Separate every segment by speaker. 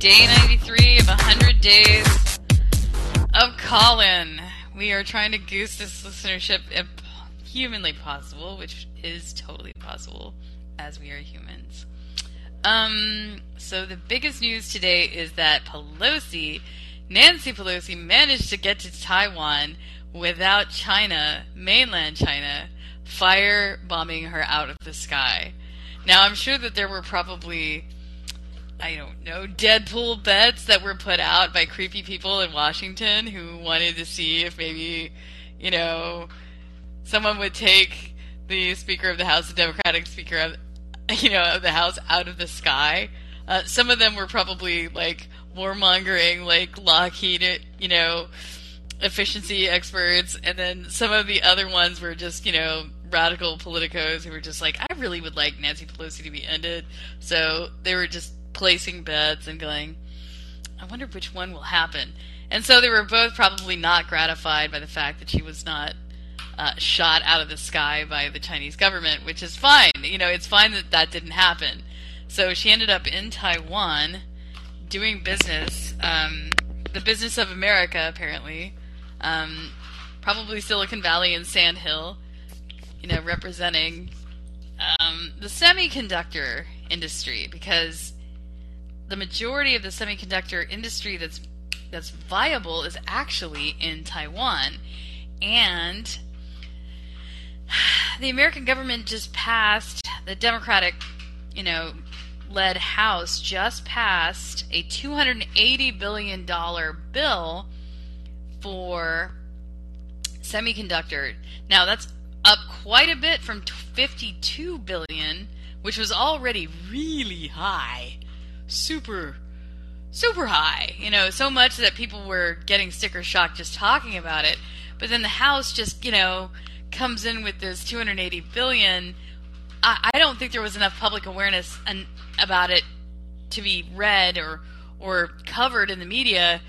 Speaker 1: day 93 of 100 days of Callin. We are trying to goose this listenership if humanly possible, which is totally possible as we are humans. Um, so the biggest news today is that Pelosi, Nancy Pelosi, managed to get to Taiwan without China, mainland China, fire bombing her out of the sky. Now, I'm sure that there were probably, I don't know, Deadpool bets that were put out by creepy people in Washington who wanted to see if maybe, you know, someone would take the Speaker of the House, the Democratic Speaker of, you know, of the House out of the sky. Uh, some of them were probably like warmongering, like Lockheed, you know, efficiency experts, and then some of the other ones were just, you know, radical politicos who were just like, I really would like Nancy Pelosi to be ended. So they were just placing bets and going, I wonder which one will happen. And so they were both probably not gratified by the fact that she was not uh, shot out of the sky by the Chinese government, which is fine. You know, it's fine that that didn't happen. So she ended up in Taiwan doing business, um, the business of America, apparently. Um, probably Silicon Valley and Sand Hill you know, representing um, the semiconductor industry because the majority of the semiconductor industry that's that's viable is actually in Taiwan, and the American government just passed the Democratic, you know, led House just passed a 280 billion dollar bill for semiconductor. Now that's up quite a bit from 52 billion, which was already really high. Super super high, you know, so much that people were getting sticker shock just talking about it. But then the House just, you know, comes in with this 280 billion. I, I don't think there was enough public awareness and, about it to be read or or covered in the media,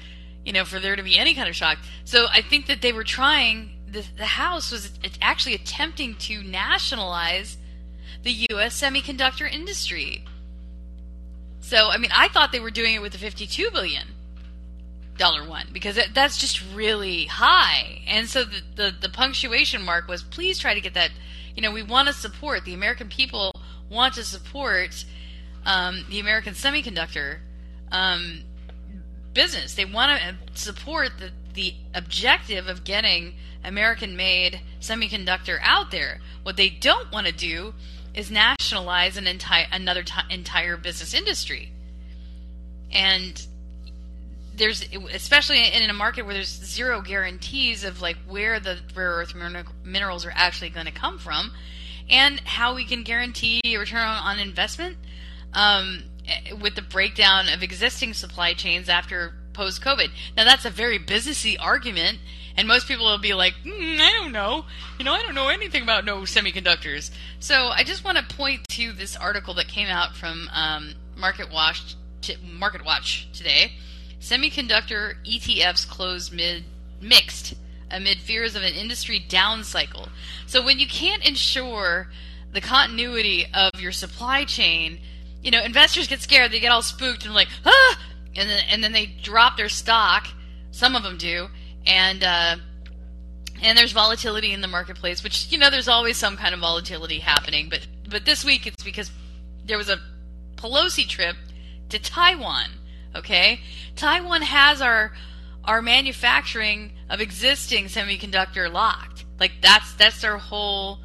Speaker 1: you know, for there to be any kind of shock. So I think that they were trying the, the House was actually attempting to nationalize the U.S. semiconductor industry. So, I mean, I thought they were doing it with the 52 billion dollar one because that's just really high. And so the, the, the punctuation mark was please try to get that. You know, we want to support the American people want to support um, the American semiconductor um, business. They want to support the the objective of getting American made semiconductor out there. What they don't want to do is nationalize an entire another t- entire business industry. And there's especially in a market where there's zero guarantees of like where the rare earth minerals are actually going to come from and how we can guarantee a return on, on investment um, with the breakdown of existing supply chains after post COVID. Now that's a very businessy argument, and most people will be like, mm, I don't know, you know, I don't know anything about no semiconductors. So I just want to point to this article that came out from um, Market Watch, Market Watch today. Semiconductor ETFs closed mid mixed amid fears of an industry down cycle. So when you can't ensure the continuity of your supply chain, you know, investors get scared, they get all spooked and like, ah, and then and then they drop their stock. Some of them do, and uh, and there's volatility in the marketplace, which you know there's always some kind of volatility happening. But but this week it's because there was a Pelosi trip to Taiwan. Okay, Taiwan has our our manufacturing of existing semiconductor locked. Like that's that's their whole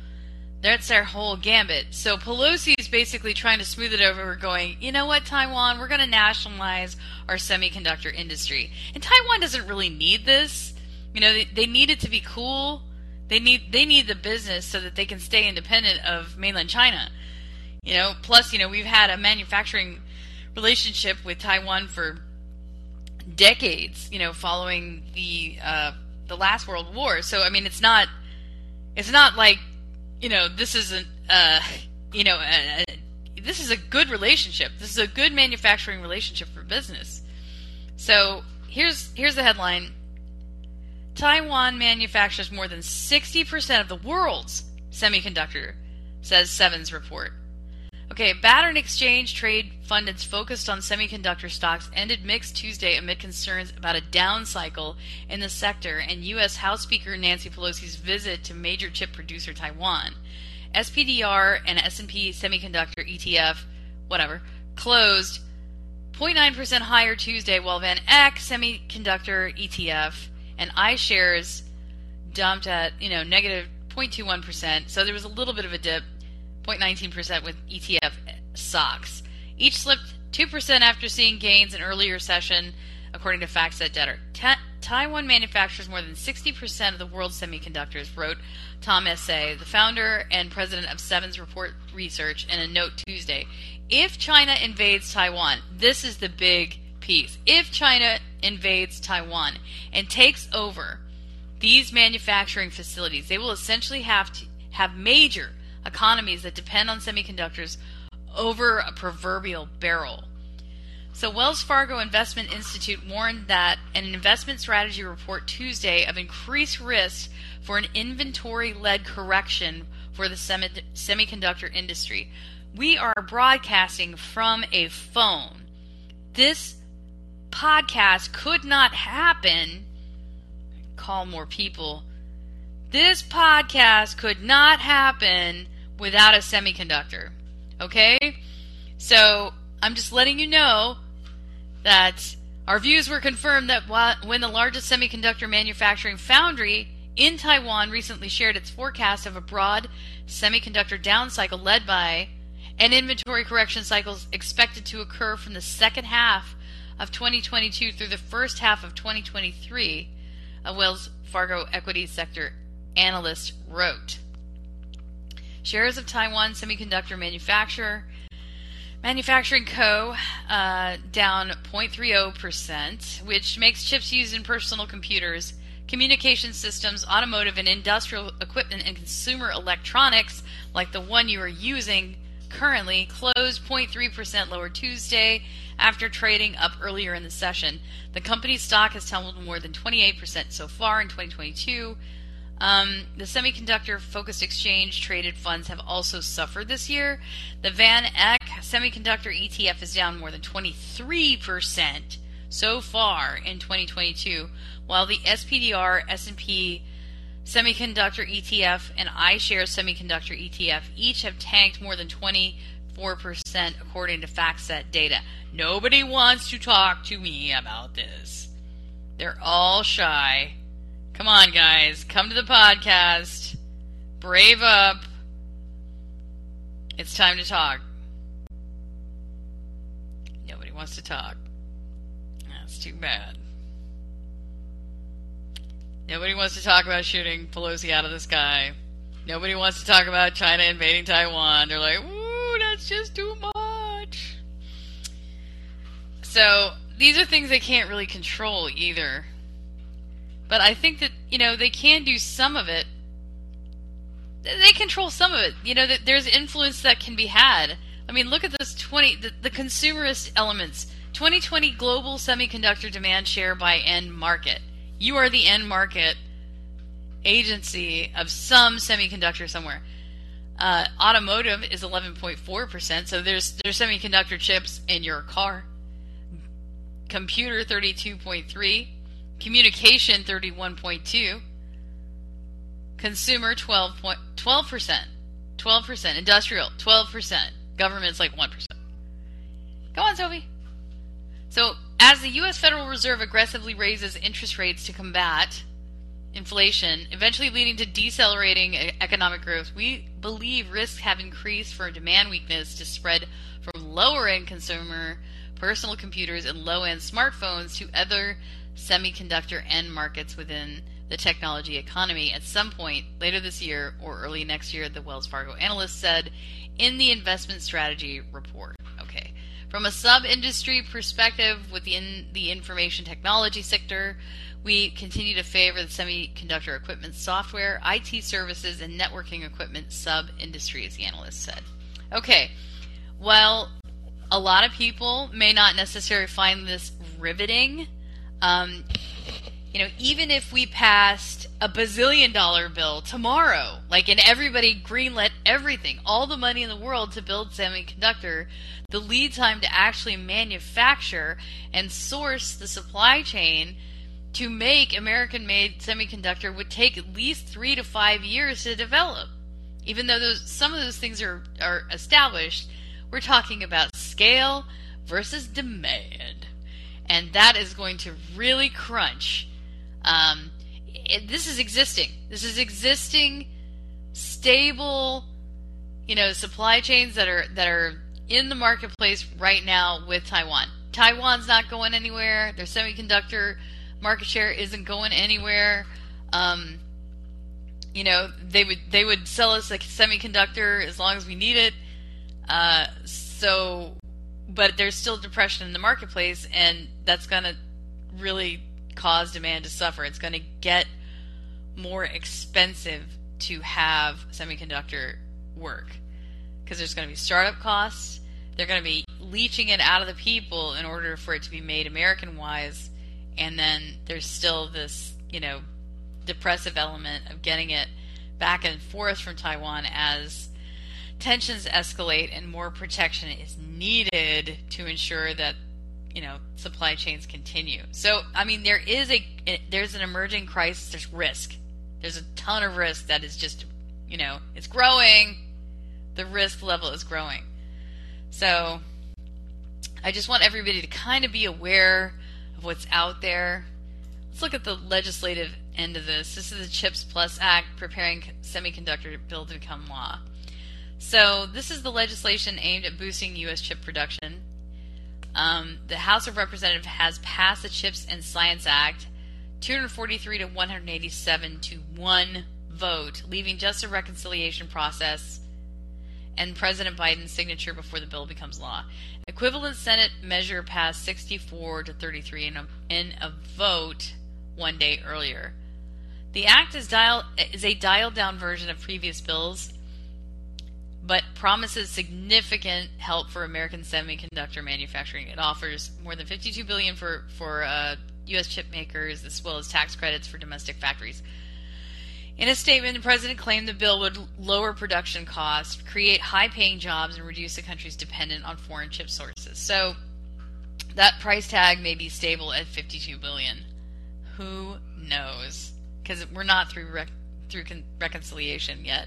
Speaker 1: that's their whole gambit. So Pelosi is basically trying to smooth it over, going, you know what, Taiwan, we're going to nationalize our semiconductor industry. And Taiwan doesn't really need this. You know, they, they need it to be cool. They need they need the business so that they can stay independent of mainland China. You know, plus, you know, we've had a manufacturing relationship with Taiwan for decades. You know, following the uh, the last World War. So I mean, it's not it's not like you know this isn't uh, you know a, this is a good relationship. This is a good manufacturing relationship for business. So here's here's the headline. Taiwan manufactures more than 60% of the world's semiconductor, says Sevens report. Okay, Battern Exchange Trade Fund that's focused on semiconductor stocks ended mixed Tuesday amid concerns about a down cycle in the sector and U.S. House Speaker Nancy Pelosi's visit to major chip producer Taiwan. SPDR and S&P Semiconductor ETF, whatever, closed 0.9% higher Tuesday, while Van Eck Semiconductor ETF and iShares dumped at you know negative 0.21%. So there was a little bit of a dip 0.19% with ETF stocks. Each slipped 2% after seeing gains in earlier session, according to FactSet Data. Ta- Taiwan manufactures more than 60% of the world's semiconductors, wrote Tom Essaye, the founder and president of Sevens Report Research, in a note Tuesday. If China invades Taiwan, this is the big piece. If China invades Taiwan and takes over these manufacturing facilities, they will essentially have to have major economies that depend on semiconductors over a proverbial barrel. So, Wells Fargo Investment Institute warned that an investment strategy report Tuesday of increased risk for an inventory led correction for the semi- semiconductor industry. We are broadcasting from a phone. This podcast could not happen. Call more people. This podcast could not happen without a semiconductor. Okay? So I'm just letting you know that our views were confirmed that when the largest semiconductor manufacturing foundry in Taiwan recently shared its forecast of a broad semiconductor down cycle led by an inventory correction cycles expected to occur from the second half of 2022 through the first half of 2023, a Wells Fargo equity sector analyst wrote. Shares of Taiwan Semiconductor Manufacturer Manufacturing Co. Uh, down 0.30%, which makes chips used in personal computers, communication systems, automotive and industrial equipment, and consumer electronics, like the one you are using currently, closed 0.3% lower Tuesday after trading up earlier in the session. The company's stock has tumbled more than 28% so far in 2022 um, the semiconductor focused exchange traded funds have also suffered this year. The Van Eck semiconductor ETF is down more than 23% so far in 2022, while the SPDR S&P semiconductor ETF and iShares semiconductor ETF each have tanked more than 24% according to FactSet data. Nobody wants to talk to me about this. They're all shy Come on, guys. Come to the podcast. Brave up. It's time to talk. Nobody wants to talk. That's too bad. Nobody wants to talk about shooting Pelosi out of the sky. Nobody wants to talk about China invading Taiwan. They're like, ooh, that's just too much. So, these are things they can't really control either. But I think that, you know, they can do some of it. They control some of it. You know, that there's influence that can be had. I mean, look at this 20 the, the consumerist elements. 2020 global semiconductor demand share by end market. You are the end market agency of some semiconductor somewhere. Uh, automotive is 11.4%, so there's there's semiconductor chips in your car. Computer 32.3, Communication 31.2. Consumer 12 12%. 12%. Industrial 12%. Government's like 1%. Go on, Sophie. So, as the US Federal Reserve aggressively raises interest rates to combat inflation, eventually leading to decelerating economic growth, we believe risks have increased for demand weakness to spread from lower end consumer personal computers and low end smartphones to other semiconductor end markets within the technology economy at some point later this year or early next year, the Wells Fargo analyst said in the investment strategy report. Okay. From a sub industry perspective within the information technology sector, we continue to favor the semiconductor equipment software, IT services, and networking equipment sub industries, the analyst said. Okay. Well, a lot of people may not necessarily find this riveting um, you know, even if we passed a bazillion dollar bill tomorrow. Like, and everybody greenlit everything, all the money in the world to build semiconductor. The lead time to actually manufacture and source the supply chain to make American made semiconductor would take at least three to five years to develop. Even though those some of those things are, are established, we're talking about scale versus demand. And that is going to really crunch. Um, it, this is existing. This is existing, stable, you know, supply chains that are that are in the marketplace right now with Taiwan. Taiwan's not going anywhere. Their semiconductor market share isn't going anywhere. Um, you know, they would they would sell us a semiconductor as long as we need it. Uh, so, but there's still depression in the marketplace, and that's going to really cause demand to suffer. It's going to get more expensive to have semiconductor work because there's going to be startup costs. They're going to be leeching it out of the people in order for it to be made American wise. And then there's still this, you know, depressive element of getting it back and forth from Taiwan as tensions escalate and more protection is needed to ensure that you know supply chains continue. So I mean there is a there's an emerging crisis. There's risk. There's a ton of risk that is just you know it's growing. The risk level is growing. So I just want everybody to kind of be aware of what's out there. Let's look at the legislative end of this. This is the CHIPS Plus Act preparing semiconductor bill to become law. So this is the legislation aimed at boosting U.S. chip production. Um, the House of Representatives has passed the CHIPS and Science Act 243 to 187 to one vote, leaving just a reconciliation process and President Biden's signature before the bill becomes law. Equivalent Senate measure passed 64 to 33 in a, in a vote one day earlier. The act is, dial, is a dialed down version of previous bills but promises significant help for American semiconductor manufacturing. It offers more than 52 billion for for uh, U.S. chip makers, as well as tax credits for domestic factories. In a statement, the president claimed the bill would lower production costs, create high-paying jobs, and reduce the country's dependence on foreign chip sources. So that price tag may be stable at 52 billion. Who knows? Because we're not through rec- through con- reconciliation yet.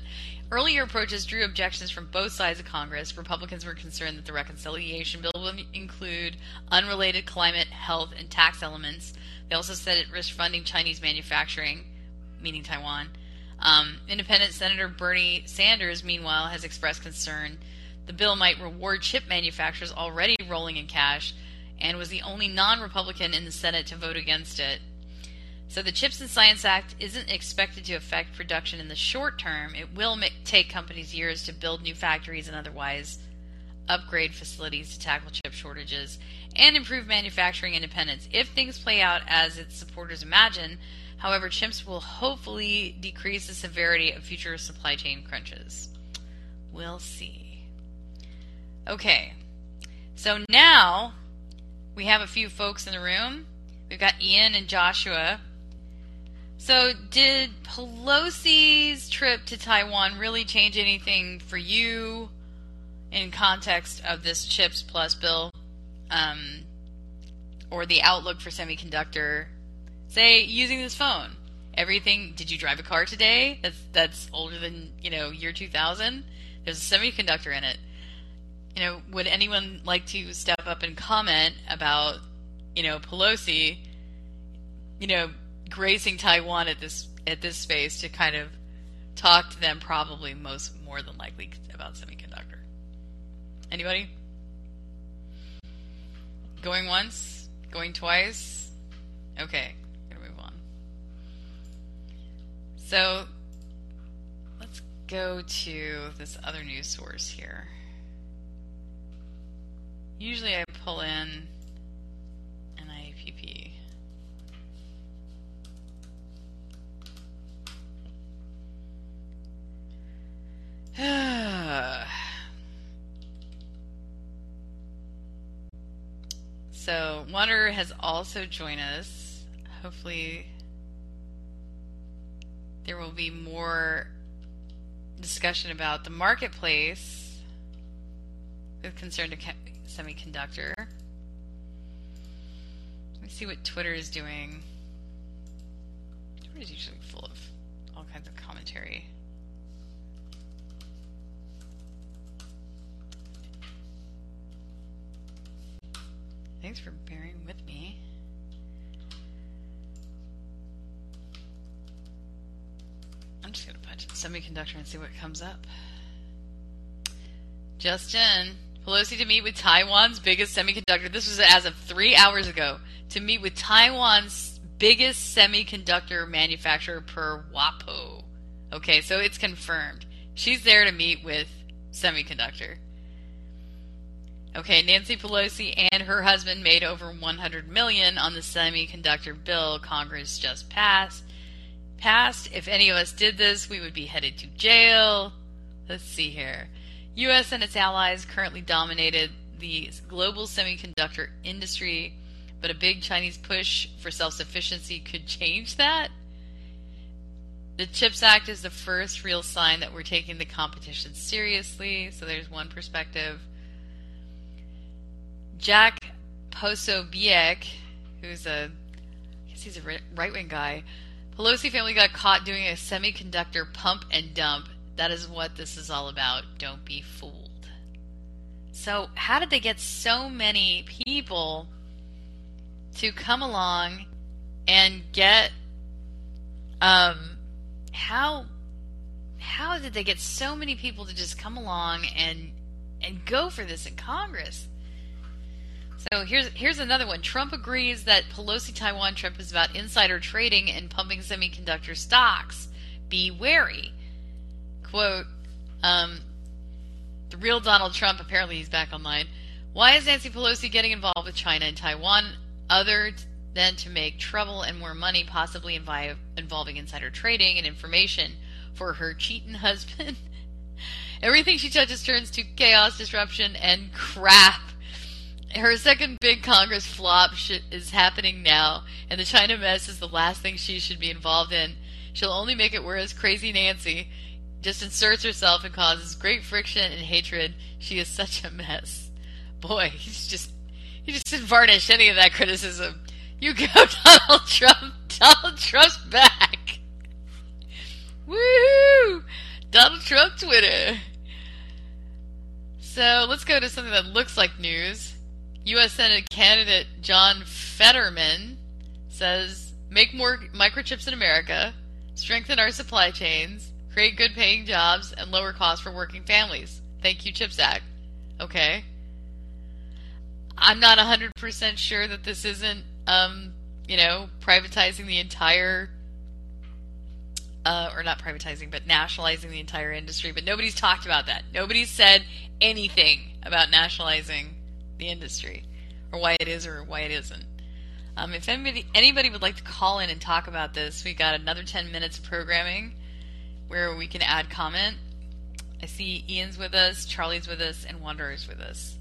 Speaker 1: Earlier approaches drew objections from both sides of Congress. Republicans were concerned that the reconciliation bill would include unrelated climate, health, and tax elements. They also said it risked funding Chinese manufacturing, meaning Taiwan. Um, Independent Senator Bernie Sanders, meanwhile, has expressed concern the bill might reward chip manufacturers already rolling in cash and was the only non Republican in the Senate to vote against it. So the CHIPS and Science Act isn't expected to affect production in the short term. It will make, take companies years to build new factories and otherwise upgrade facilities to tackle chip shortages and improve manufacturing independence. If things play out as its supporters imagine, however, CHIPS will hopefully decrease the severity of future supply chain crunches. We'll see. Okay, so now we have a few folks in the room. We've got Ian and Joshua so, did Pelosi's trip to Taiwan really change anything for you in context of this CHIPS Plus bill, um, or the outlook for semiconductor? Say using this phone, everything. Did you drive a car today? That's that's older than you know year two thousand. There's a semiconductor in it. You know, would anyone like to step up and comment about you know Pelosi? You know, gracing Taiwan at this at this space to kind of talk to them probably most more than likely about semiconductor. Anybody? Going once? Going twice? Okay, gonna move on. So let's go to this other news source here. Usually I pull in so Wanderer has also joined us. Hopefully there will be more discussion about the marketplace with concern to semiconductor. Let me see what Twitter is doing. Twitter is usually full of all kinds of commentary. Thanks for bearing with me. I'm just going to punch in semiconductor and see what comes up. Justin, Pelosi to meet with Taiwan's biggest semiconductor. This was as of three hours ago. To meet with Taiwan's biggest semiconductor manufacturer per WAPO. Okay, so it's confirmed. She's there to meet with semiconductor. Okay, Nancy Pelosi and her husband made over 100 million on the semiconductor bill Congress just passed. Passed. If any of us did this, we would be headed to jail. Let's see here. US and its allies currently dominated the global semiconductor industry, but a big Chinese push for self-sufficiency could change that. The CHIPS Act is the first real sign that we're taking the competition seriously, so there's one perspective. Jack Posobiec, who's a, I guess he's a right wing guy. Pelosi family got caught doing a semiconductor pump and dump. That is what this is all about. Don't be fooled. So, how did they get so many people to come along and get um how how did they get so many people to just come along and and go for this in Congress? So here's here's another one. Trump agrees that Pelosi Taiwan trip is about insider trading and pumping semiconductor stocks. Be wary. Quote, um, the real Donald Trump, apparently he's back online. Why is Nancy Pelosi getting involved with China and Taiwan other than to make trouble and more money, possibly invi- involving insider trading and information for her cheating husband? Everything she touches turns to chaos, disruption, and crap her second big Congress flop is happening now, and the China mess is the last thing she should be involved in. She'll only make it worse. Crazy Nancy just inserts herself and causes great friction and hatred. She is such a mess. Boy, he's just he just didn't varnish any of that criticism. You go, Donald Trump. Donald Trump's back. Woohoo! Donald Trump Twitter. So let's go to something that looks like news. U.S. Senate candidate John Fetterman says, make more microchips in America, strengthen our supply chains, create good paying jobs, and lower costs for working families. Thank you, CHIPS Act. Okay. I'm not 100% sure that this isn't, um, you know, privatizing the entire, uh, or not privatizing, but nationalizing the entire industry. But nobody's talked about that. Nobody's said anything about nationalizing the industry, or why it is or why it isn't. Um, if anybody anybody would like to call in and talk about this, we got another 10 minutes of programming where we can add comment. I see Ian's with us, Charlie's with us, and Wanderer's with us.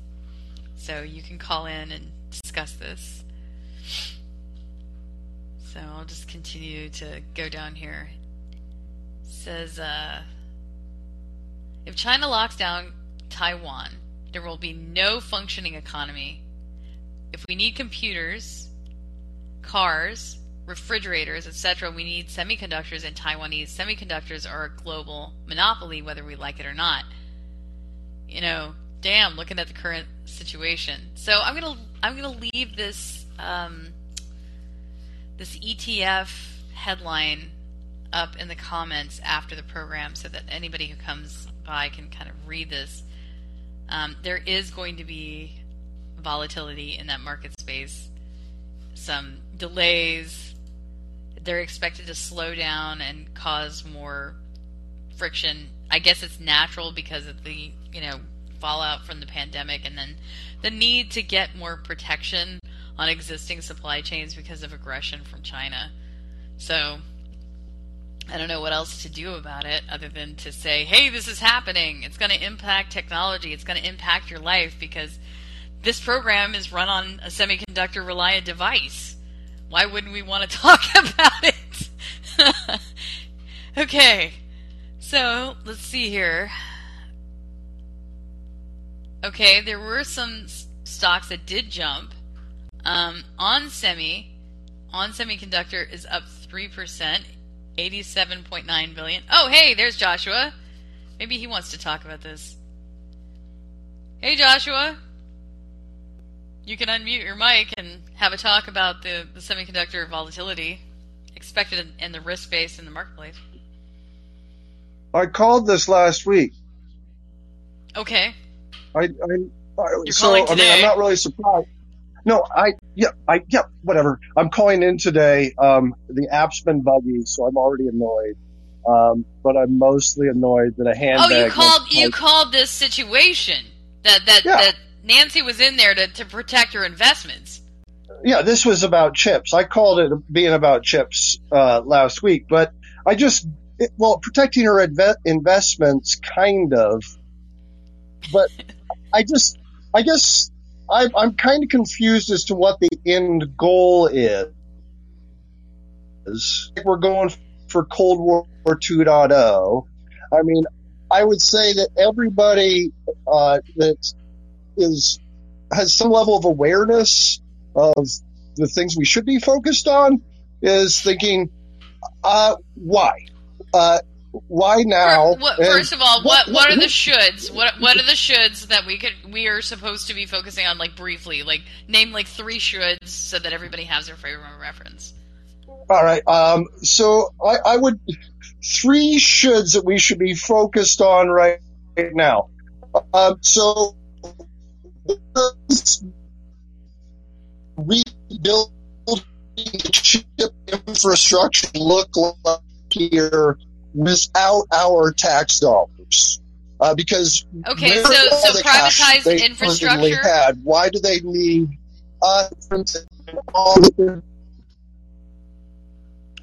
Speaker 1: So you can call in and discuss this. So I'll just continue to go down here. It says, uh, if China locks down Taiwan, there will be no functioning economy. If we need computers, cars, refrigerators, etc., we need semiconductors, and Taiwanese semiconductors are a global monopoly, whether we like it or not. You know, damn, looking at the current situation. So I'm gonna I'm gonna leave this um, this ETF headline up in the comments after the program, so that anybody who comes by can kind of read this. Um, there is going to be volatility in that market space, some delays. They're expected to slow down and cause more friction. I guess it's natural because of the you know fallout from the pandemic, and then the need to get more protection on existing supply chains because of aggression from China. So I don't know what else to do about it other than to say, hey, this is happening. It's going to impact technology. It's going to impact your life because this program is run on a semiconductor reliant device. Why wouldn't we want to talk about it? Okay, so let's see here. Okay, there were some stocks that did jump. Um, on semi, on semiconductor is up three percent, eighty-seven point nine billion. Oh, hey, there's Joshua. Maybe he wants to talk about this. Hey, Joshua. You can unmute your mic and have a talk about the, the semiconductor volatility expected and the risk base in the marketplace.
Speaker 2: I called this last week.
Speaker 1: Okay.
Speaker 2: I, I, I so I mean? I'm not really surprised. No, I yeah I yeah whatever. I'm calling in today. Um, the app's been buggy, so I'm already annoyed. Um, but I'm mostly annoyed that a handbag.
Speaker 1: Oh, you called you called this situation that that
Speaker 2: Yeah.
Speaker 1: that Nancy was in there to, to protect her investments.
Speaker 2: yeah, this was about chips. I called it being about chips uh, last week, but I just it, well protecting her inve- investments, kind of. But I just, I guess, I, I'm kind of confused as to what the end goal is. We're going for Cold War 2.0. I mean, I would say that everybody uh, that is has some level of awareness of the things we should be focused on is thinking, uh, why? Uh, why now?
Speaker 1: Fir- what- first of all, what
Speaker 2: what-
Speaker 1: what are the shoulds? What what are the shoulds that we could we are supposed to be focusing on like briefly? Like name like three shoulds so that everybody has their frame of reference.
Speaker 2: All right. Um, so I, I would three shoulds that we should be focused on right right now. Um, so what does rebuilding the chip infrastructure look like here without our tax dollars? Uh, because
Speaker 1: Okay, so so
Speaker 2: the
Speaker 1: privatized
Speaker 2: they
Speaker 1: infrastructure.
Speaker 2: Had, why do they need uh,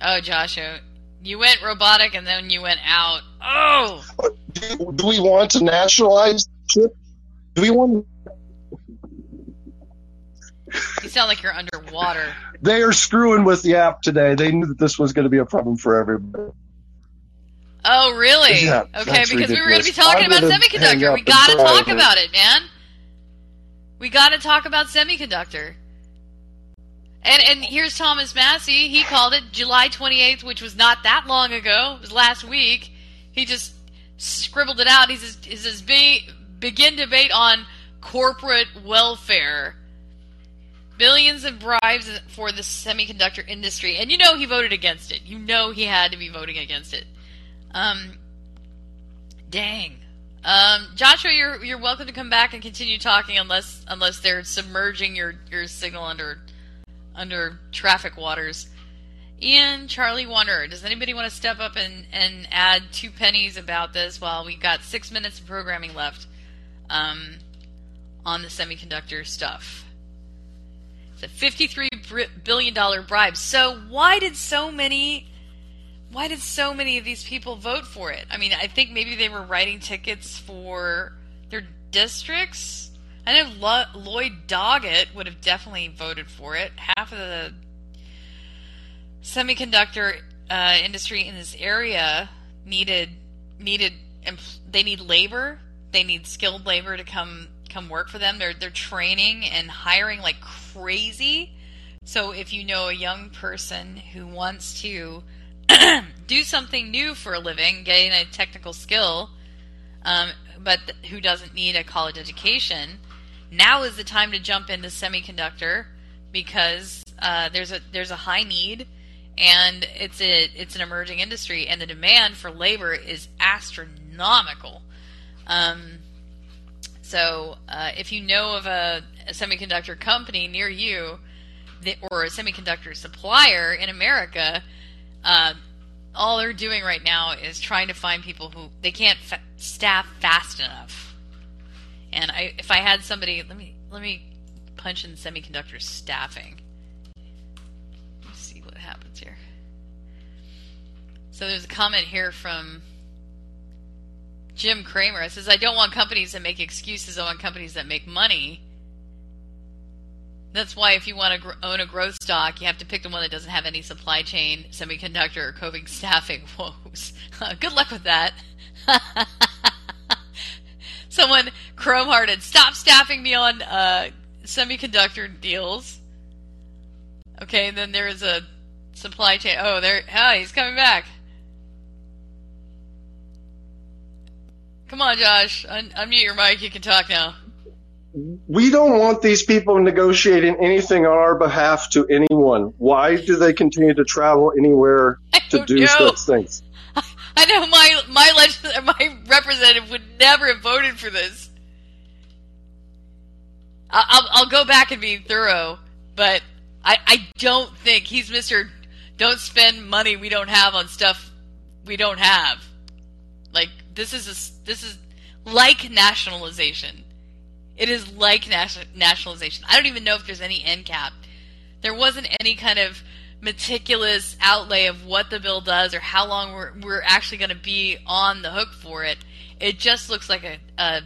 Speaker 1: Oh, Joshua, you went robotic and then you went out. Oh,
Speaker 2: do, do we want to nationalize chip? Do we want?
Speaker 1: you sound like you're underwater.
Speaker 2: They are screwing with the app today. They knew that this was going to be a problem for everybody.
Speaker 1: Oh, really?
Speaker 2: Yeah,
Speaker 1: okay, because we were going to be talking about semiconductor. We got to talk
Speaker 2: it.
Speaker 1: about it, man. We got to talk about semiconductor. And and here's Thomas Massie. He called it July 28th, which was not that long ago. It was last week. He just scribbled it out. He says, he says be, begin debate on corporate welfare. Billions in bribes for the semiconductor industry. And you know he voted against it. You know he had to be voting against it. Um, dang. Um, Joshua, you're you're welcome to come back and continue talking unless unless they're submerging your, your signal under under traffic waters. Ian, Charlie Wonder, does anybody want to step up and, and add two pennies about this while we've got six minutes of programming left um, on the semiconductor stuff? It's a fifty-three br- billion dollar bribe. So why did so many why did so many of these people vote for it? I mean, I think maybe they were writing tickets for their districts. I know Lo- Lloyd Doggett would have definitely voted for it. Half of the semiconductor uh, industry in this area needed needed they need labor. They need skilled labor to come come work for them. They're they're training and hiring like crazy. So if you know a young person who wants to do something new for a living, gain a technical skill, um, but th- who doesn't need a college education, now is the time to jump into semiconductor because uh, there's a there's a high need and it's a it's an emerging industry and the demand for labor is astronomical. Um, so uh, if you know of a, a semiconductor company near you that, or a semiconductor supplier in America, uh, all they're doing right now is trying to find people who they can't fa- staff fast enough. And I, if I had somebody, let me let me punch in semiconductor staffing. Let's see what happens here. So there's a comment here from Jim Cramer. It says, "I don't want companies that make excuses. I want companies that make money." That's why if you want to gr- own a growth stock, you have to pick the one that doesn't have any supply chain, semiconductor, or COVID staffing woes. Good luck with that. Someone chrome hearted, stop staffing me on uh, semiconductor deals. Okay, and then there is a supply chain. Oh, there. Hi, he's coming back. Come on, Josh. Un- unmute your mic. You can talk now.
Speaker 2: We don't want these people negotiating anything on our behalf to anyone. Why do they continue to travel anywhere to do
Speaker 1: know.
Speaker 2: such things?
Speaker 1: I know my my leg- my representative would never have voted for this. I'll I'll go back and be thorough, but I I don't think he's Mister. Don't spend money we don't have on stuff we don't have. Like this is a, this is like nationalization. It is like nation, nationalization. I don't even know if there's any end cap. There wasn't any kind of meticulous outlay of what the bill does or how long we're, we're actually going to be on the hook for it. It just looks like a, a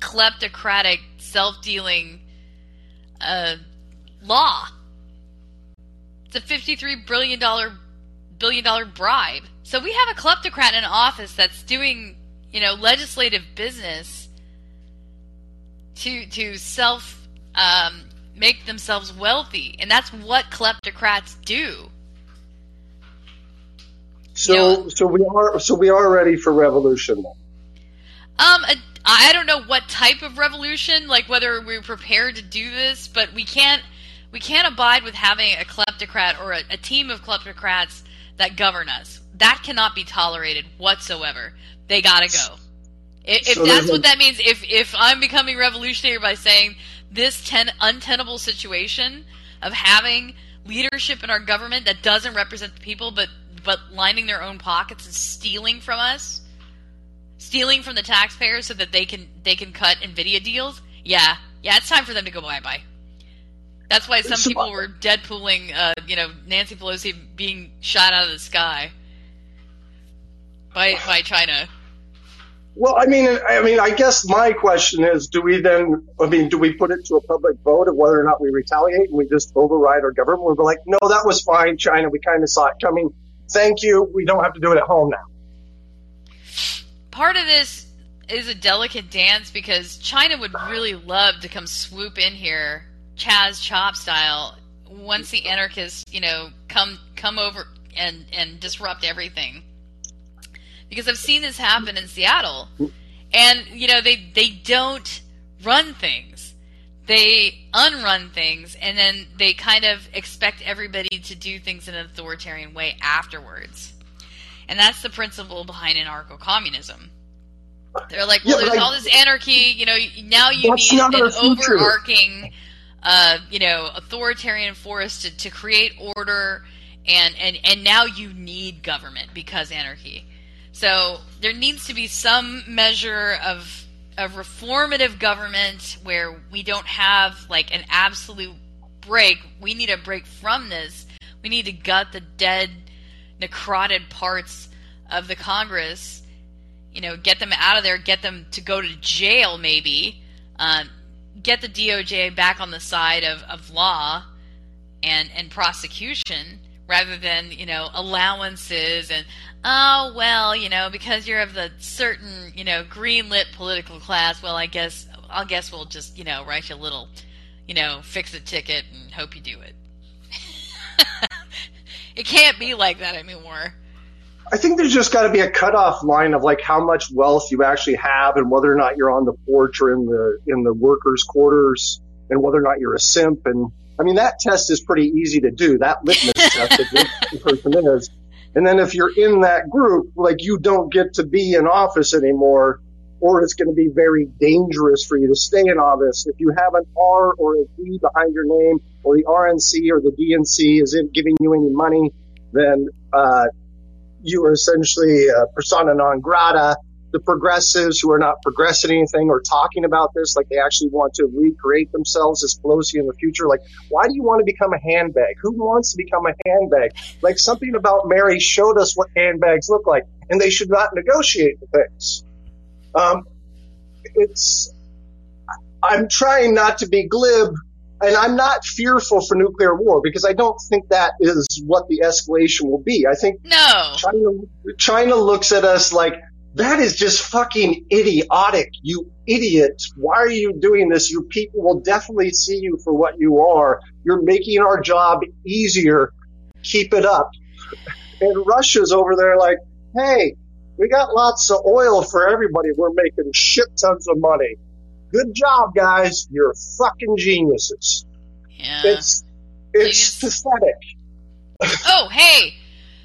Speaker 1: kleptocratic, self-dealing uh, law. It's a fifty-three billion dollar billion dollar bribe. So we have a kleptocrat in office that's doing, you know, legislative business to to self um, make themselves wealthy, and that's what kleptocrats do.
Speaker 2: So,
Speaker 1: Yeah.
Speaker 2: so we are, so we are ready for revolution.
Speaker 1: Um, I don't know what type of revolution, like whether we're prepared to do this, but we can't we can't abide with having a kleptocrat or a, a team of kleptocrats that govern us. That cannot be tolerated whatsoever. They gotta go. If, if
Speaker 2: So
Speaker 1: that's what
Speaker 2: a-
Speaker 1: that means, if if I'm becoming revolutionary by saying this ten, untenable situation of having leadership in our government that doesn't represent the people, but but lining their own pockets and stealing from us, stealing from the taxpayers so that they can they can cut Nvidia deals. Yeah, yeah, it's time for them to go bye bye. That's why some
Speaker 2: So-
Speaker 1: people were Deadpooling, uh, you know, Nancy Pelosi being shot out of the sky by by China.
Speaker 2: Well, I mean, I mean, I guess my question is, do we then, I mean, do we put it to a public vote of whether or not we retaliate and we just override our government? We're like, no, that was fine, China. We kind of saw it coming. Thank you. We don't have to do it at home now.
Speaker 1: part of this is a delicate dance because China would really love to come swoop in here, Chaz Chop style, once the anarchists, you know, come come over and and disrupt everything. Because I've seen this happen in Seattle, and you know they they don't run things, they unrun things, and then they kind of expect everybody to do things in an authoritarian way afterwards. And that's the principle behind anarcho-communism. They're like, well,
Speaker 2: Yeah,
Speaker 1: there's
Speaker 2: I-
Speaker 1: all this anarchy. You know, now you need an overarching, uh, you know, authoritarian force to, to create order, and, and and now you need government because anarchy. So there needs to be some measure of of reformative government where we don't have like an absolute break. We need a break from this. We need to gut the dead, necrotic parts of the Congress. You know, get them out of there, get them to go to jail, maybe. Uh, get the DOJ back on the side of, of law and and prosecution rather than you know allowances and oh well you know because you're of the certain you know green lit political class well I guess I'll guess we'll just you know write you a little you know fix a ticket and hope you do it. it can't be like that anymore.
Speaker 2: I think there's just got to be a cutoff line of like how much wealth you actually have and whether or not you're on the porch or in the in the workers' quarters and whether or not you're a simp. And I mean that test is pretty easy to do. That litmus the person is. And then if you're in that group, like you don't get to be in office anymore, or it's going to be very dangerous for you to stay in office. If you have an R or a D behind your name, or the RNC or the DNC isn't giving you any money, then uh, you are essentially persona non grata. The progressives who are not progressing anything or talking about this, like they actually want to recreate themselves as Pelosi in the future. Like, why do you want to become a handbag? Who wants to become a handbag? Like something about Mary showed us what handbags look like, and they should not negotiate the things. Um, it's, I'm trying not to be glib, and I'm not fearful for nuclear war because I don't think that is what the escalation will be. I think
Speaker 1: no.
Speaker 2: China, China looks at us like that is just fucking idiotic. You idiot. Why are you doing this? Your people will definitely see you for what you are. You're making our job easier. Keep it up. And Russia's over there like, hey, we got lots of oil for everybody. We're making shit tons of money. Good job, guys. You're fucking geniuses.
Speaker 1: Yeah.
Speaker 2: It's it's pathetic.
Speaker 1: oh, hey,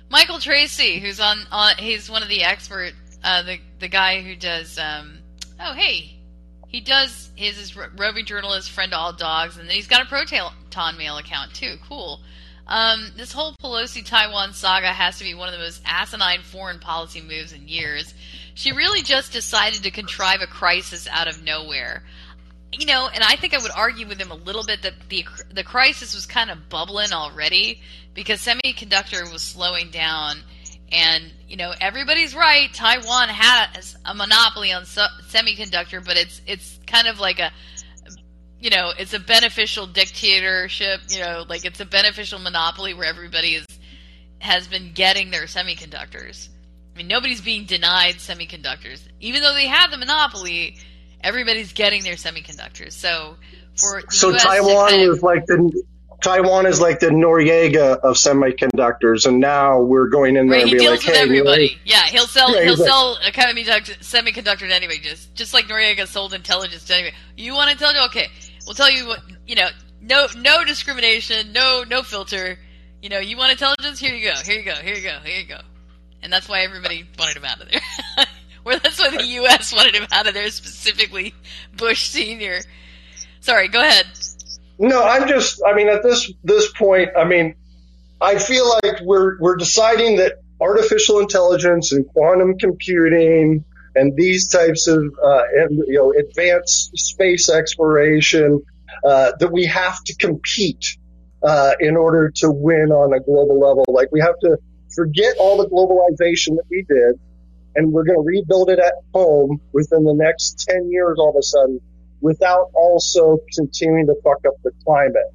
Speaker 1: Michael Tracey, who's on, on he's one of the expert, uh, the the guy who does. Um, oh, hey, he does his, his roving journalist friend to all dogs, and then he's got a Proton Mail account too. Cool. Um, this whole Pelosi Taiwan saga has to be one of the most asinine foreign policy moves in years. She really just decided to contrive a crisis out of nowhere. You know, and I think I would argue with him a little bit that the the crisis was kind of bubbling already because semiconductor was slowing down, and you know everybody's right. Taiwan has a monopoly on semiconductor, but it's it's kind of like a you know, it's a beneficial dictatorship, you know, like it's a beneficial monopoly where everybody is has been getting their semiconductors. I mean, nobody's being denied semiconductors. Even though they have the monopoly, everybody's getting their semiconductors. So for
Speaker 2: So
Speaker 1: US
Speaker 2: Taiwan
Speaker 1: kind of,
Speaker 2: is like the Taiwan is like the Noriega of semiconductors, and now we're going in there
Speaker 1: Right,
Speaker 2: and be like, "Hey,
Speaker 1: everybody.
Speaker 2: really?
Speaker 1: Yeah, he'll sell
Speaker 2: Yeah,
Speaker 1: he'll
Speaker 2: like-
Speaker 1: sell a semiconductor to anybody. Just just like Noriega sold intelligence to anybody. You want intelligence? Okay, we'll tell you what. You know, no no discrimination, no no filter. You know, you want intelligence? Here you go. Here you go. Here you go. Here you go. And that's why everybody wanted him out of there. or that's why the U.S. wanted him out of there, specifically Bush Senior. Sorry, go ahead.
Speaker 2: No, I'm just. I mean, at this this point, I mean, I feel like we're we're deciding that artificial intelligence and quantum computing and these types of uh, and, you know advanced space exploration uh, that we have to compete uh, in order to win on a global level. Like we have to forget all the globalization that we did, and we're going to rebuild it at home within the next ten years. All of a sudden, without also continuing to fuck up the climate.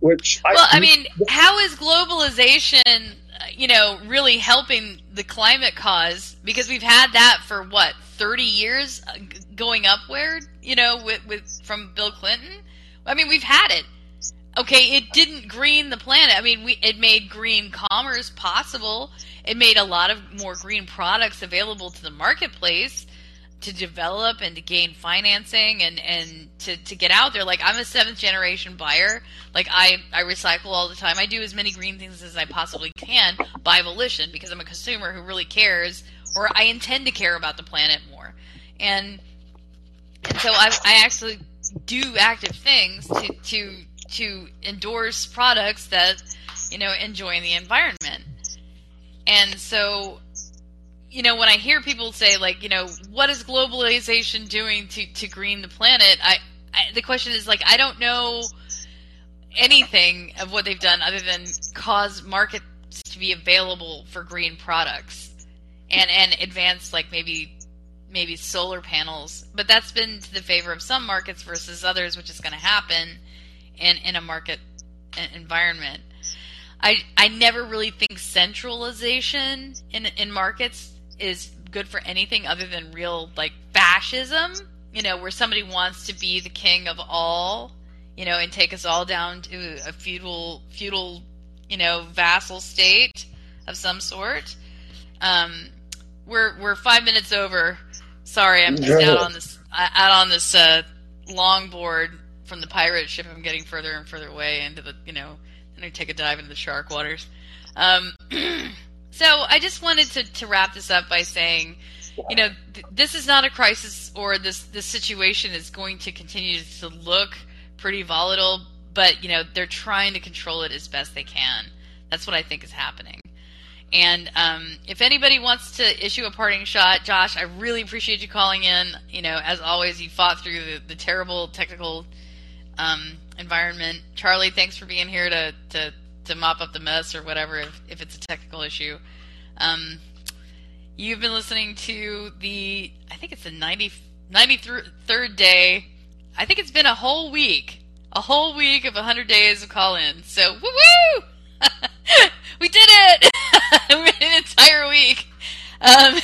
Speaker 2: Which
Speaker 1: Well, I mean, how is globalization, you know, really helping the climate cause? Because we've had that for what thirty years, uh, going upward. You know, with with from Bill Clinton. I mean, we've had it. Okay, it didn't green the planet. I mean, we it made green commerce possible. It made a lot of more green products available to the marketplace to develop and to gain financing and and to, to get out there. Like i'm a seventh generation buyer. Like i i recycle all the time. I do as many green things as i possibly can by volition because i'm a consumer who really cares or i intend to care about the planet more. And and so i i actually do active things to to to endorse products that you know enjoy the environment. And so you know, when I hear people say like, you know, what is globalization doing to, to green the planet? I, I the question is like, I don't know anything of what they've done other than cause markets to be available for green products and and advance like maybe maybe solar panels. But that's been to the favor of some markets versus others, which is going to happen in in a market environment. I I never really think centralization in in markets is good for anything other than real like fascism. You know, where somebody wants to be the king of all, you know, and take us all down to a feudal feudal, you know, vassal state of some sort. Um, we're we're five minutes over. Sorry, I'm just out on this out on this uh, longboard from the pirate ship. I'm getting further and further away into the you know, and I take a dive into the shark waters. Um, so I just wanted to, to wrap this up by saying, you know, th- this is not a crisis, or this this situation is going to continue to look pretty volatile. But you know, they're trying to control it as best they can. That's what I think is happening. And um, if anybody wants to issue a parting shot, Josh, I really appreciate you calling in. You know, as always, you fought through the, the terrible technical um, environment. Charlie, thanks for being here to, to, to mop up the mess or whatever if, if it's a technical issue. Um, you've been listening to the, I think it's the 90, 93rd day. I think it's been a whole week, a whole week of 100 days of call in. So, woo woo! we did it! An entire week. Um,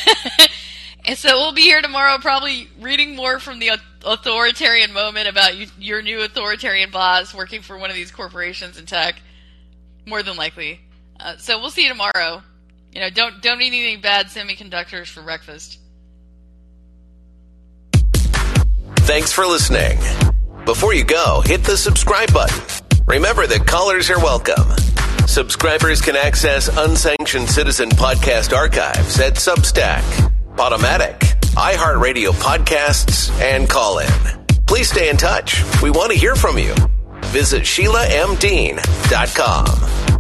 Speaker 1: and so we'll be here tomorrow, probably reading more from the authoritarian moment about you, your new authoritarian boss working for one of these corporations in tech. More than likely. Uh, so we'll see you tomorrow. You know, don't don't eat anything bad semiconductors for breakfast.
Speaker 3: Thanks for listening. Before you go, hit the subscribe button. Remember that callers are welcome. Subscribers can access unsanctioned citizen podcast archives at Substack, Podomatic, iHeartRadio podcasts, and Callin. Please stay in touch. We want to hear from you. Visit SheilaMDean.com.